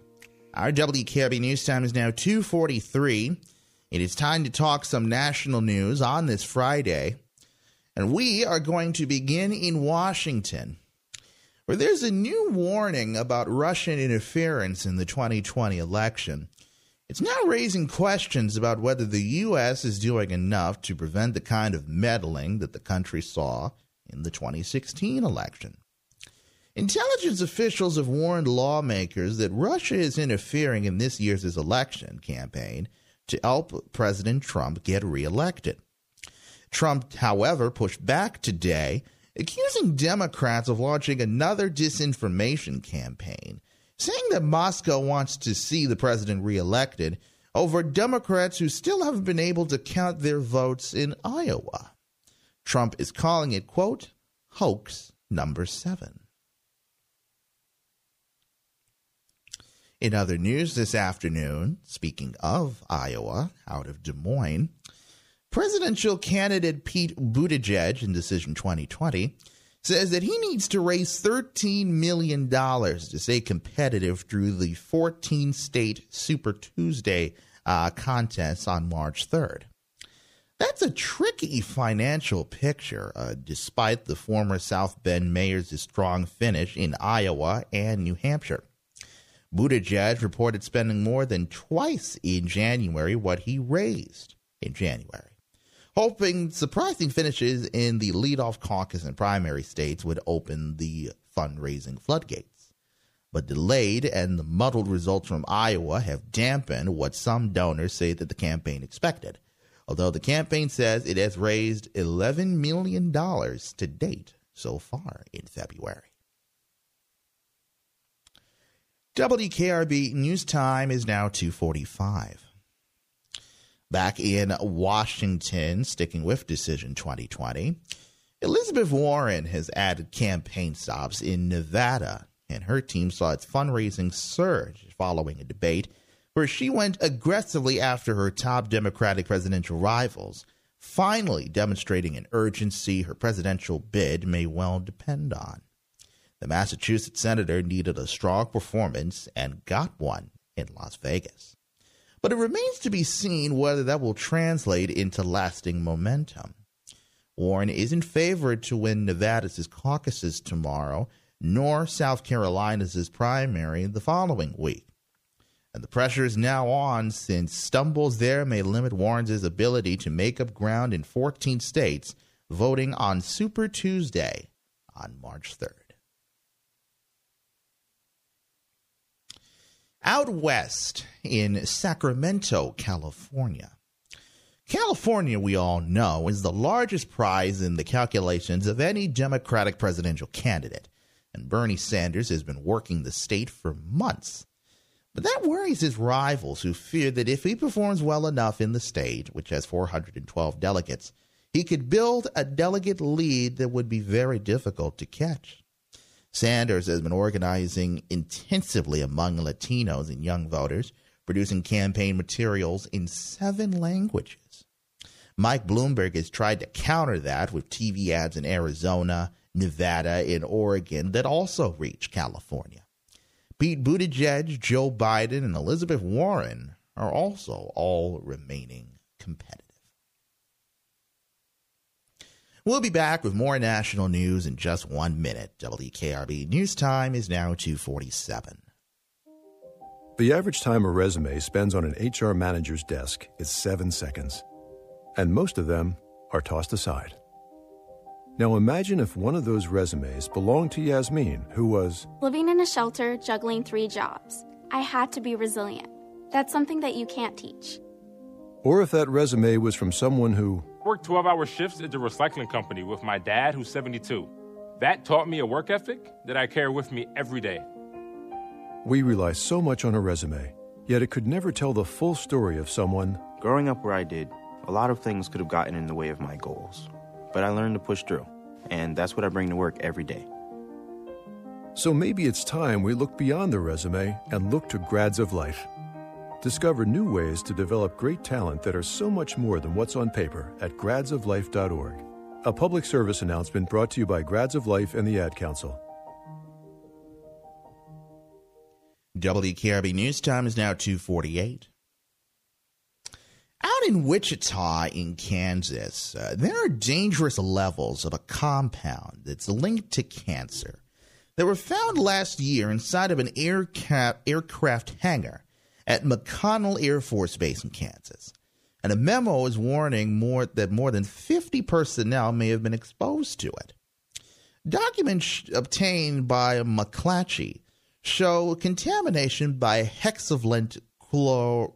Our WKRB news time is now 243. It is time to talk some national news on this Friday. And we are going to begin in Washington, where there's a new warning about Russian interference in the 2020 election. It's now raising questions about whether the U.S. is doing enough to prevent the kind of meddling that the country saw in the 2016 election. Intelligence officials have warned lawmakers that Russia is interfering in this year's election campaign to help President Trump get reelected. Trump, however, pushed back today, accusing Democrats of launching another disinformation campaign, saying that Moscow wants to see the president reelected over Democrats who still haven't been able to count their votes in Iowa. Trump is calling it, quote, hoax number seven. In other news this afternoon, speaking of Iowa, out of Des Moines, presidential candidate Pete Buttigieg in Decision 2020 says that he needs to raise $13 million to stay competitive through the 14 state Super Tuesday uh, on March 3rd. That's a tricky financial picture, uh, despite the former South Bend mayor's strong finish in Iowa and New Hampshire. Buttigieg reported spending more than twice in January what he raised in January, hoping surprising finishes in the leadoff caucus and primary states would open the fundraising floodgates. But delayed and the muddled results from Iowa have dampened what some donors say that the campaign expected, although the campaign says it has raised $11 million to date so far in February. WKRB news time is now 245. Back in Washington, sticking with Decision 2020, Elizabeth Warren has added campaign stops in Nevada, and her team saw its fundraising surge following a debate where she went aggressively after her top Democratic presidential rivals, finally demonstrating an urgency her presidential bid may well depend on. The Massachusetts senator needed a strong performance and got one in Las Vegas. But it remains to be seen whether that will translate into lasting momentum. Warren isn't favored to win Nevada's caucuses tomorrow, nor South Carolina's primary the following week. And the pressure is now on since stumbles there may limit Warren's ability to make up ground in 14 states voting on Super Tuesday on March 3rd. Out west in Sacramento, California. California, we all know, is the largest prize in the calculations of any Democratic presidential candidate, and Bernie Sanders has been working the state for months. But that worries his rivals who fear that if he performs well enough in the state, which has 412 delegates, he could build a delegate lead that would be very difficult to catch. Sanders has been organizing intensively among Latinos and young voters, producing campaign materials in seven languages. Mike Bloomberg has tried to counter that with TV ads in Arizona, Nevada, and Oregon that also reach California. Pete Buttigieg, Joe Biden, and Elizabeth Warren are also all remaining competitive. We'll be back with more national news in just one minute. WKRB News Time is now 247. The average time a resume spends on an HR manager's desk is seven seconds, and most of them are tossed aside. Now imagine if one of those resumes belonged to Yasmin, who was living in a shelter, juggling three jobs. I had to be resilient. That's something that you can't teach. Or if that resume was from someone who worked 12 hour shifts at the recycling company with my dad, who's 72. That taught me a work ethic that I carry with me every day. We rely so much on a resume, yet it could never tell the full story of someone. Growing up where I did, a lot of things could have gotten in the way of my goals. But I learned to push through, and that's what I bring to work every day. So maybe it's time we look beyond the resume and look to grads of life. Discover new ways to develop great talent that are so much more than what's on paper at gradsoflife.org. A public service announcement brought to you by Grads of Life and the Ad Council. WKRB News Time is now 248. Out in Wichita, in Kansas, uh, there are dangerous levels of a compound that's linked to cancer that were found last year inside of an aircraft, aircraft hangar at McConnell Air Force Base in Kansas. And a memo is warning more that more than 50 personnel may have been exposed to it. Documents obtained by McClatchy show contamination by hexavalent chlor-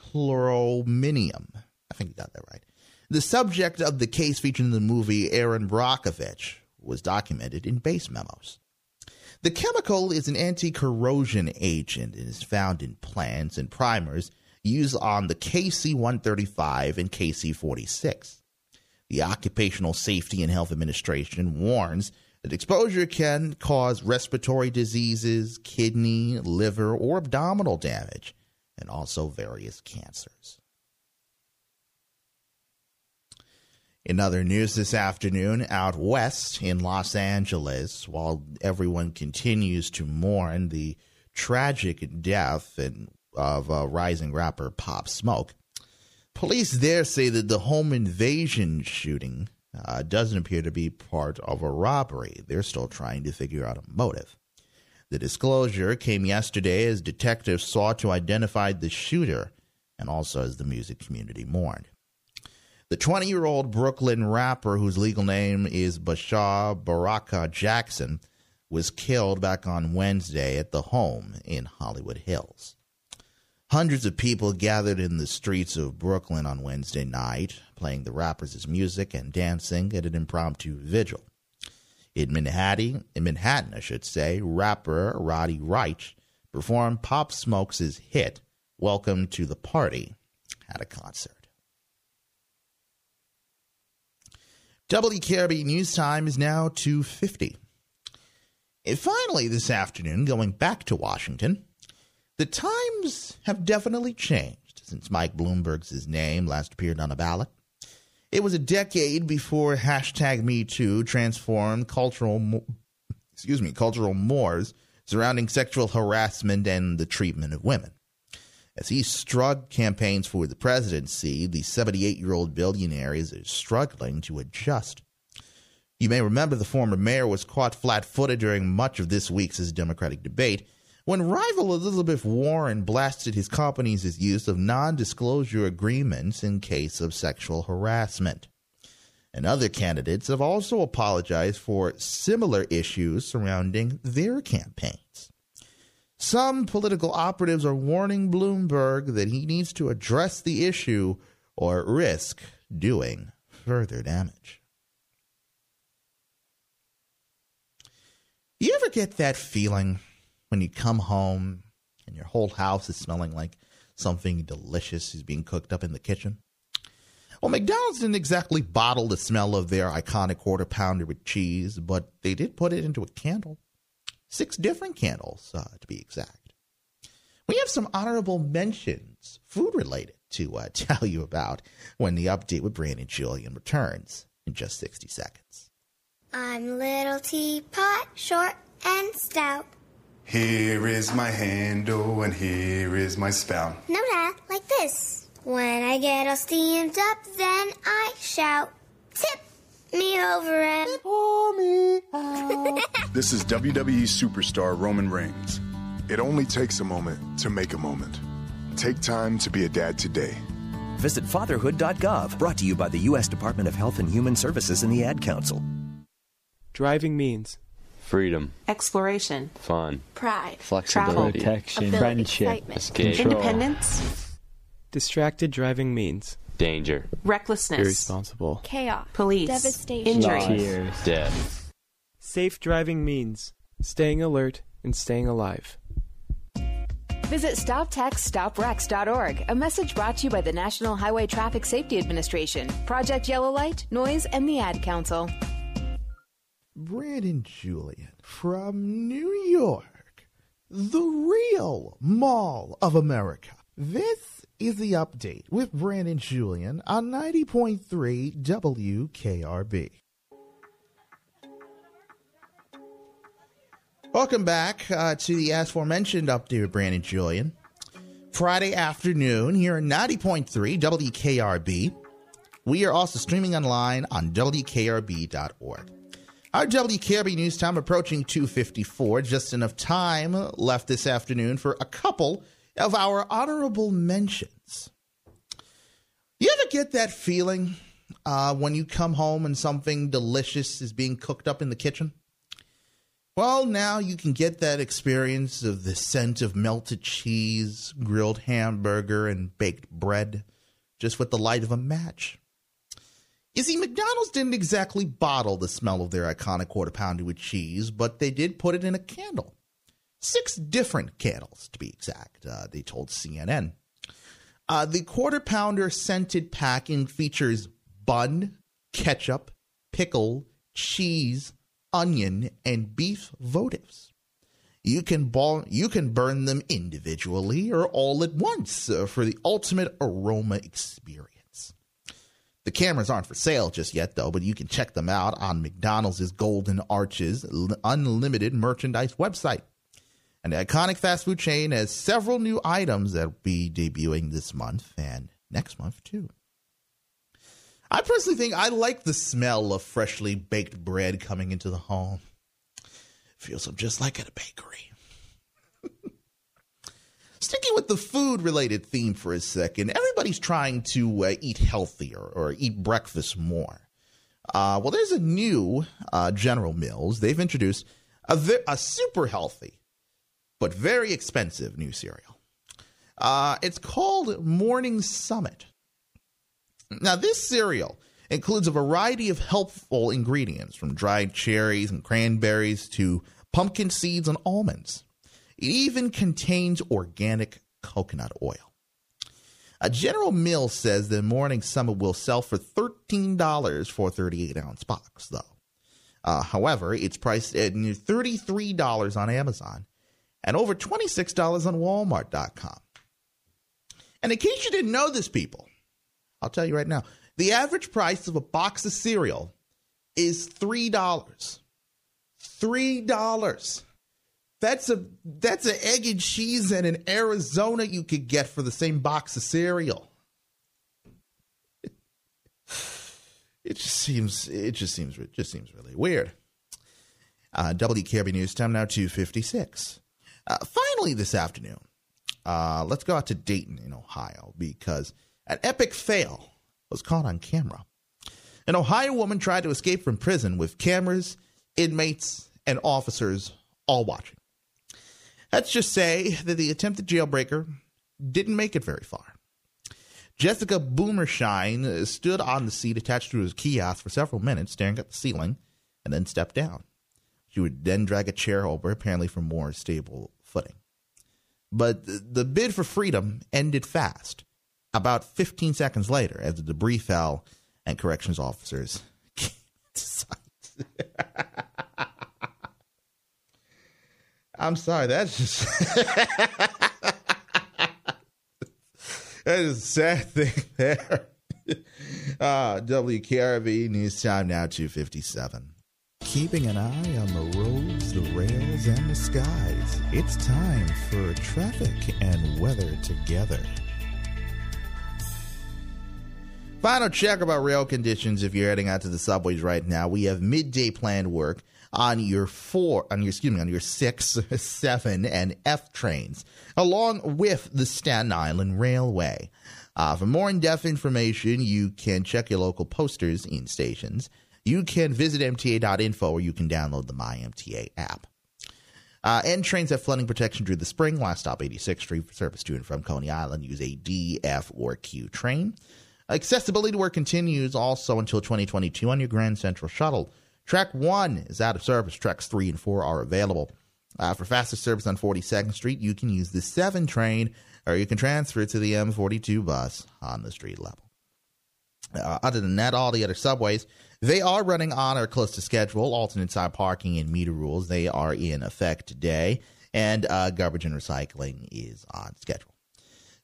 chlorominium. I think you got that right. The subject of the case featured in the movie Erin Brockovich was documented in base memos. The chemical is an anti corrosion agent and is found in plants and primers used on the KC 135 and KC 46. The Occupational Safety and Health Administration warns that exposure can cause respiratory diseases, kidney, liver, or abdominal damage, and also various cancers. In other news this afternoon, out west in Los Angeles, while everyone continues to mourn the tragic death of uh, rising rapper Pop Smoke, police there say that the home invasion shooting uh, doesn't appear to be part of a robbery. They're still trying to figure out a motive. The disclosure came yesterday as detectives sought to identify the shooter and also as the music community mourned. The 20 year old Brooklyn rapper, whose legal name is Bashar Baraka Jackson, was killed back on Wednesday at the home in Hollywood Hills. Hundreds of people gathered in the streets of Brooklyn on Wednesday night, playing the rapper's music and dancing at an impromptu vigil. In Manhattan, in Manhattan, I should say, rapper Roddy Ricch performed Pop Smoke's hit "Welcome to the Party" at a concert. WKRB News Time is now 2.50. And finally, this afternoon, going back to Washington, the times have definitely changed since Mike Bloomberg's name last appeared on a ballot. It was a decade before hashtag MeToo transformed cultural, excuse me, cultural mores surrounding sexual harassment and the treatment of women. As he struck campaigns for the presidency, the 78 year old billionaire is struggling to adjust. You may remember the former mayor was caught flat footed during much of this week's Democratic debate when rival Elizabeth Warren blasted his company's use of non disclosure agreements in case of sexual harassment. And other candidates have also apologized for similar issues surrounding their campaigns. Some political operatives are warning Bloomberg that he needs to address the issue or risk doing further damage. You ever get that feeling when you come home and your whole house is smelling like something delicious is being cooked up in the kitchen? Well, McDonald's didn't exactly bottle the smell of their iconic quarter pounder with cheese, but they did put it into a candle six different candles, uh, to be exact. We have some honorable mentions, food related, to uh, tell you about when the update with Brandon Julien returns in just 60 seconds. I'm little teapot, short and stout. Here is my handle and here is my spout. No, Dad, like this. When I get all steamed up, then I shout, tip me over and pour me out. this is WWE superstar Roman Reigns. It only takes a moment to make a moment. Take time to be a dad today. Visit fatherhood.gov, brought to you by the U.S. Department of Health and Human Services and the Ad Council. Driving means freedom, exploration, fun, pride, flexibility, travel, protection, ability, friendship, excitement, escape, independence. Distracted driving means danger, recklessness, irresponsible, chaos, police, devastation, injury, tears, death. Safe driving means staying alert and staying alive. Visit StopTextsStopWrecks.org. A message brought to you by the National Highway Traffic Safety Administration, Project Yellow Light, Noise, and the Ad Council. Brandon Julien from New York the real Mall of America. This is the update with Brandon Julien on 90.3 WKRB. Welcome back uh, to the aforementioned update with Brandon Julien. Friday afternoon here at 90.3 WKRB. We are also streaming online on WKRB.org. Our WKRB news time approaching 254. Just enough time left this afternoon for a couple of our honorable mentions. You ever get that feeling uh, when you come home and something delicious is being cooked up in the kitchen? Well, now you can get that experience of the scent of melted cheese, grilled hamburger, and baked bread just with the light of a match. You see, McDonald's didn't exactly bottle the smell of their iconic quarter pounder with cheese, but they did put it in a candle. Six different candles, to be exact, uh, they told CNN. Uh, the quarter pounder scented packing features bun, ketchup, pickle, cheese, onion, and beef votives. You can ball, you can burn them individually or all at once uh, for the ultimate aroma experience. The cameras aren't for sale just yet, though, but you can check them out on McDonald's Golden Arches Unlimited merchandise website. And the iconic fast food chain has several new items that will be debuting this month and next month, too. I personally think I like the smell of freshly baked bread coming into the home. Feels just like at a bakery. Sticking with the food related theme for a second, everybody's trying to uh, eat healthier or eat breakfast more. Uh, well, there's a new uh, General Mills. They've introduced a, a super healthy but very expensive new cereal. Uh, it's called Morning Summit. Now, this cereal includes a variety of helpful ingredients from dried cherries and cranberries to pumpkin seeds and almonds. It even contains organic coconut oil. A General Mills says the Morning Summit will sell for $13 for a 38 ounce box, though. Uh, however, it's priced at $33 on Amazon and over $26 on Walmart.com. And in case you didn't know this, people, I'll tell you right now the average price of a box of cereal is $3. $3. That's a that's an egg and cheese and in Arizona you could get for the same box of cereal. It just seems it just seems it just seems really weird. Uh, WKRB News time now two fifty six. Uh, finally, this afternoon, uh, let's go out to Dayton in Ohio because an epic fail was caught on camera. An Ohio woman tried to escape from prison with cameras, inmates, and officers all watching. Let's just say that the attempted jailbreaker didn't make it very far. Jessica Boomershine stood on the seat attached to his kiosk for several minutes, staring at the ceiling, and then stepped down. She would then drag a chair over, apparently for more stable footing. But the bid for freedom ended fast, about 15 seconds later, as the debris fell and corrections officers came to. I'm sorry, that's just that is a sad thing there. uh, WKRB News Time now 257. Keeping an eye on the roads, the rails, and the skies. It's time for traffic and weather together. Final check about rail conditions if you're heading out to the subways right now. We have midday planned work on your four, on your excuse me, on your six, seven, and F trains, along with the Staten Island Railway. Uh, for more in-depth information, you can check your local posters in stations. You can visit MTA.info or you can download the MyMTA app. Uh, N trains have flooding protection through the spring. Last stop 86th Street for service to and from Coney Island. Use a D, F, or Q train. Accessibility to work continues also until 2022 on your Grand Central Shuttle. Track 1 is out of service. Tracks 3 and 4 are available. Uh, for faster service on 42nd Street, you can use the 7 train or you can transfer to the M42 bus on the street level. Uh, other than that, all the other subways, they are running on or close to schedule. Alternate side parking and meter rules, they are in effect today. and uh, garbage and recycling is on schedule.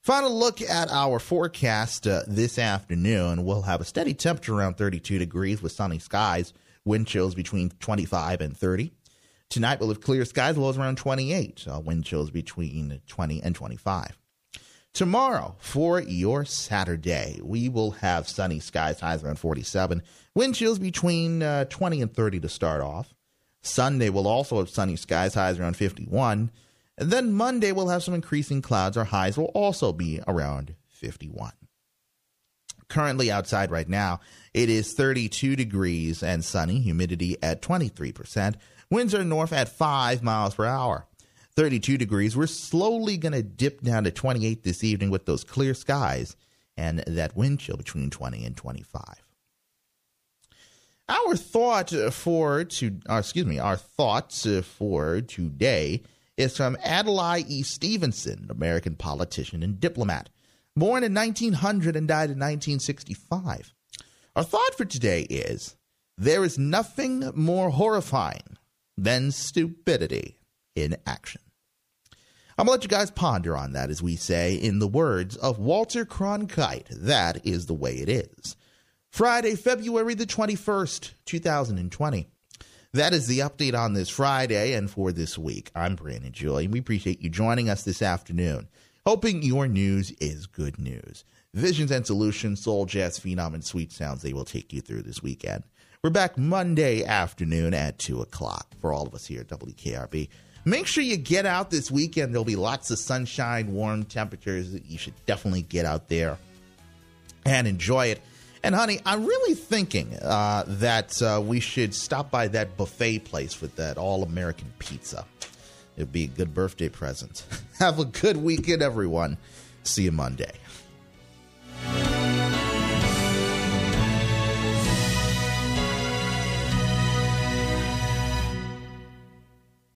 Final look at our forecast uh, this afternoon. We'll have a steady temperature around 32 degrees with sunny skies, wind chills between 25 and 30. Tonight we'll have clear skies, lows around 28, uh, wind chills between 20 and 25. Tomorrow, for your Saturday, we will have sunny skies, highs around 47, wind chills between uh, 20 and 30 to start off. Sunday will also have sunny skies, highs around 51. And then Monday we'll have some increasing clouds. Our highs will also be around 51. Currently outside right now, it is 32 degrees and sunny, humidity at 23%. Winds are north at 5 miles per hour. 32 degrees. We're slowly going to dip down to 28 this evening with those clear skies and that wind chill between 20 and 25. Our thought for to, uh, excuse me, our thoughts for today is from Adlai E. Stevenson, American politician and diplomat, born in 1900 and died in 1965. Our thought for today is there is nothing more horrifying than stupidity in action. I'm going to let you guys ponder on that, as we say, in the words of Walter Cronkite. That is the way it is. Friday, February the 21st, 2020. That is the update on this Friday and for this week. I'm Brandon Julien. We appreciate you joining us this afternoon. Hoping your news is good news. Visions and Solutions, Soul Jazz Phenom, and Sweet Sounds they will take you through this weekend. We're back Monday afternoon at 2 o'clock for all of us here at WKRB. Make sure you get out this weekend. There'll be lots of sunshine, warm temperatures. You should definitely get out there and enjoy it. And honey, I'm really thinking uh, that uh, we should stop by that buffet place with that all American pizza. It'd be a good birthday present. Have a good weekend, everyone. See you Monday.